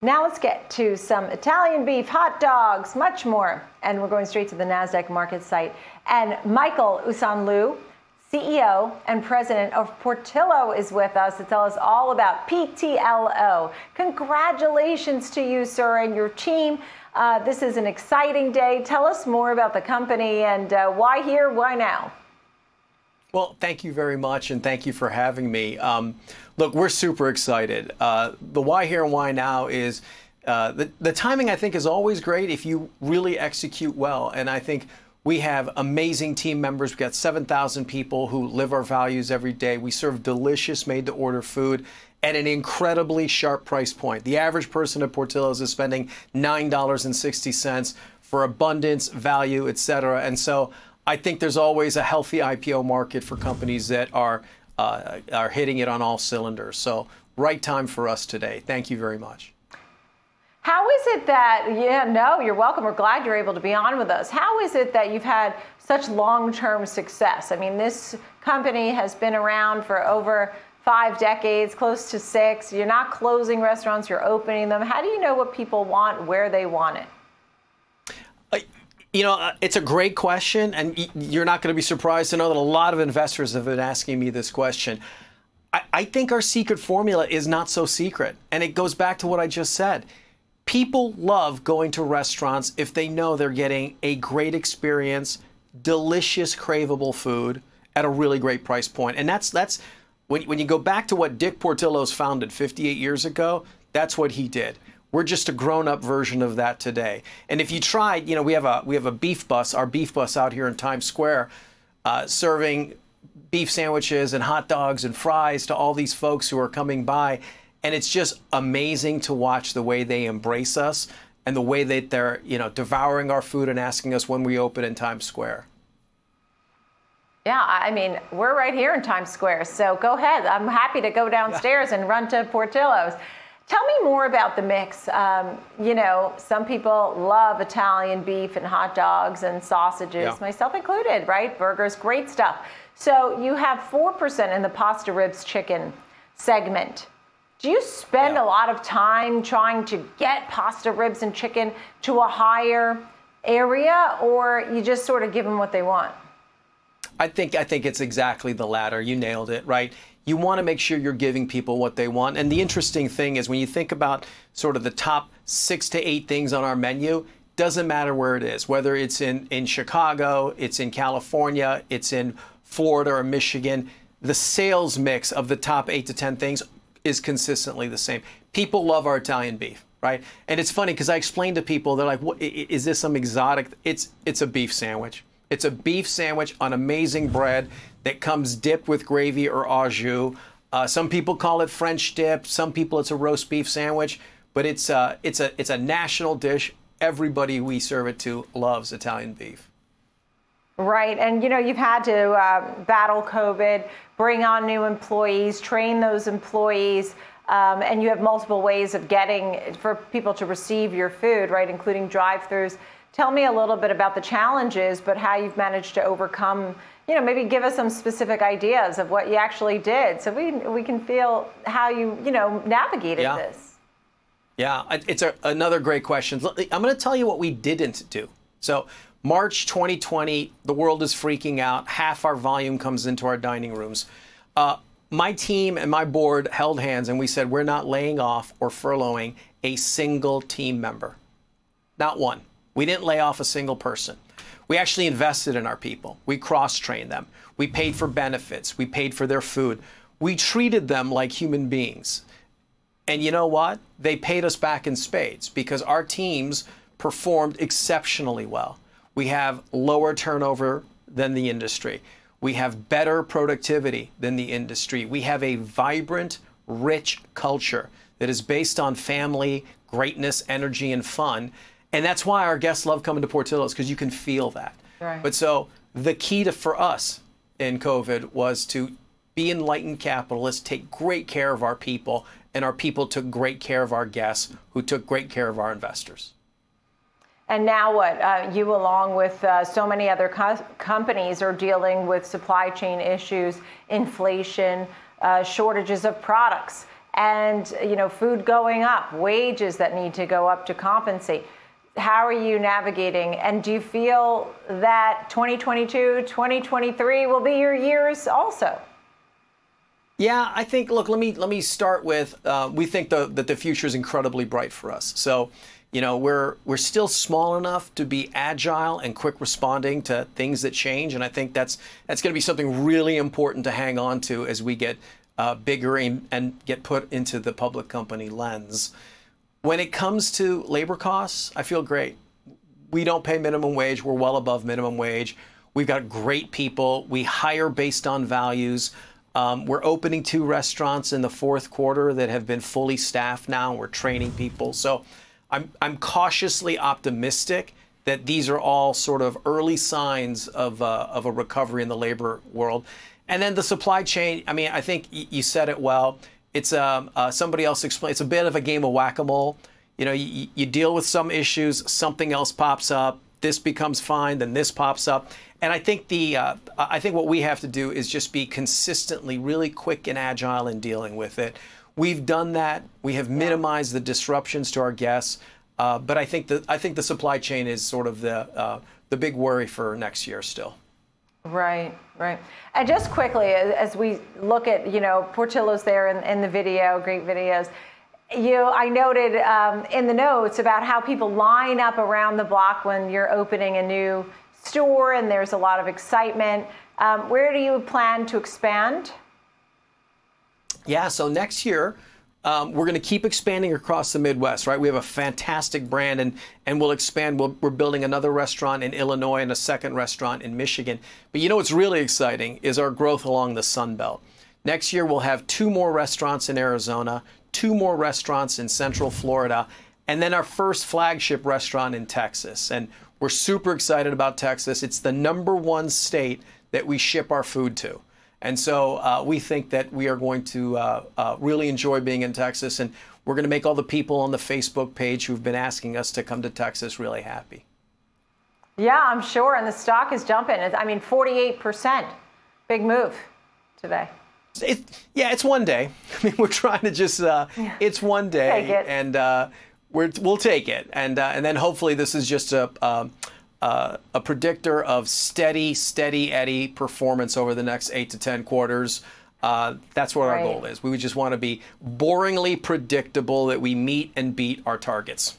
Now let's get to some Italian beef, hot dogs, much more. And we're going straight to the NASDAQ market site. And Michael Osanloo, CEO and president of Portillo, is with us to tell us all about PTLO. Congratulations to you, sir, and your team. Uh, this is an exciting day. Tell us more about the company and uh, why here, why now? Well, thank you very much, and thank you for having me. Um, look, we're super excited. Uh, the why here and why now is uh, the, the timing, I think, is always great if you really execute well. And I think we have amazing team members. We've got 7,000 people who live our values every day. We serve delicious, made to order food at an incredibly sharp price point. The average person at Portillo's is spending $9.60 for abundance, value, et cetera. And so I think there's always a healthy IPO market for companies that are uh, are hitting it on all cylinders. So right time for us today. Thank you very much. How is it that, yeah, no, you're welcome. We're glad you're able to be on with us. How is it that you've had such long term success? I mean, this company has been around for over five decades, close to six. You're not closing restaurants, you're opening them. How do you know what people want, where they want it? You know, uh, it's a great question, and you're not going to be surprised to know that a lot of investors have been asking me this question. I, think our secret formula is not so secret, and it goes back to what I just said. People love going to restaurants if they know they're getting a great experience, delicious, craveable food at a really great price point. And that's that's when, when you go back to what Dick Portillo's founded 58 years ago, that's what he did. We're just a grown-up version of that today. And if you tried, you know, we have a we have a beef bus, our beef bus out here in Times Square, uh, serving beef sandwiches and hot dogs and fries to all these folks who are coming by, and it's just amazing to watch the way they embrace us and the way that they're you know devouring our food and asking us when we open in Times Square. Yeah, I mean, we're right here in Times Square, so go ahead. I'm happy to go downstairs and run to Portillo's. Tell me more about the mix. Um, you know, some people love Italian beef and hot dogs and sausages, yeah. myself included, right? Burgers, great stuff. So you have 4% in the pasta ribs chicken segment. Do you spend yeah. a lot of time trying to get pasta ribs and chicken to a higher area, or you just sort of give them what they want? I think I think it's exactly the latter. You nailed it, right? you want to make sure you're giving people what they want. And the interesting thing is when you think about sort of the top six to eight things on our menu, doesn't matter where it is, whether it's in, in Chicago, it's in California, it's in Florida or Michigan, the sales mix of the top eight to 10 things is consistently the same. People love our Italian beef, right? And it's funny because I explain to people, they're like, what, is this some exotic? It's, it's a beef sandwich. It's a beef sandwich on amazing bread that comes dipped with gravy or au jus. Uh, some people call it French dip. Some people it's a roast beef sandwich. But it's uh, it's a it's a national dish. Everybody we serve it to loves Italian beef. Right, and you know you've had to uh, battle COVID, bring on new employees, train those employees. Um, and you have multiple ways of getting for people to receive your food, right, including drive-throughs. Tell me a little bit about the challenges, but how you've managed to overcome. You know, maybe give us some specific ideas of what you actually did, so we we can feel how you you know navigated yeah. this. Yeah, it's a, another great question. I'm going to tell you what we didn't do. So. March 2020, the world is freaking out. Half our volume comes into our dining rooms. Uh, my team and my board held hands and we said, we're not laying off or furloughing a single team member. Not one. We didn't lay off a single person. We actually invested in our people. We cross trained them. We paid for benefits. We paid for their food. We treated them like human beings. And you know what? They paid us back in spades because our teams performed exceptionally well. We have lower turnover than the industry. We have better productivity than the industry. We have a vibrant, rich culture that is based on family, greatness, energy, and fun. And that's why our guests love coming to Portillo's because you can feel that. Right. But so the key to for us in COVID was to be enlightened capitalists, take great care of our people, and our people took great care of our guests, who took great care of our investors. And now what? Uh, you, along with uh, so many other co- companies, are dealing with supply chain issues, inflation, uh, shortages of products and you know food going up, wages that need to go up to compensate. How are you navigating? And do you feel that 2022, 2023 will be your years also? Yeah, I think. Look, let me let me start with. Uh, we think the, that the future is incredibly bright for us. So, you know, we're we're still small enough to be agile and quick responding to things that change, and I think that's that's going to be something really important to hang on to as we get uh, bigger and, and get put into the public company lens. When it comes to labor costs, I feel great. We don't pay minimum wage. We're well above minimum wage. We've got great people. We hire based on values. Um, we're opening two restaurants in the fourth quarter that have been fully staffed now. We're training people. So I'm, I'm cautiously optimistic that these are all sort of early signs of, uh, of a recovery in the labor world. And then the supply chain, I mean, I think you said it well. It's um, uh, somebody else explained, it's a bit of a game of whack a mole. You know, you, you deal with some issues, something else pops up, this becomes fine, then this pops up. And I think the uh, I think what we have to do is just be consistently really quick and agile in dealing with it. We've done that. We have minimized the disruptions to our guests. Uh, but I think the I think the supply chain is sort of the uh, the big worry for next year still. Right, right. And just quickly, as we look at you know Portillo's there in, in the video, great videos. You, I noted um, in the notes about how people line up around the block when you're opening a new store and there's a lot of excitement. Um, where do you plan to expand? Yeah, so next year, um, we're going to keep expanding across the Midwest, right? We have a fantastic brand, and and we'll expand. we we are building another restaurant in Illinois and a second restaurant in Michigan. But you know what's really exciting is our growth along the Sun Belt. Next year, we'll have two more restaurants in Arizona, two more restaurants in Central Florida, and then our first flagship restaurant in Texas. And we're super excited about Texas. It's the number one state that we ship our food to. And so uh, we think that we are going to uh, uh, really enjoy being in Texas. And we're going to make all the people on the Facebook page who've been asking us to come to Texas really happy. Yeah, I'm sure. And the stock is jumping. I mean, 48%. Big move today. It, yeah, it's one day. I mean, we're trying to just, uh, yeah. it's one day. Take it. And, uh, we will take it, and uh, and then hopefully this is just a. Uh, uh, a predictor of steady, steady Eddie performance over the next eight to ten quarters. Uh, that's what right. our goal is. We would just want to be boringly predictable that we meet and beat our targets.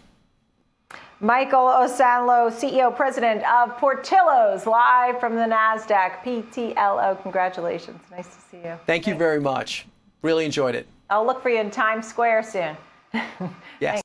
Michael Osanloo, CEO, President of Portillo's, live from the NASDAQ, PTLO. Congratulations. Nice to see you. Thank you very much. Really enjoyed it. I'll look for you in Times Square soon. yes.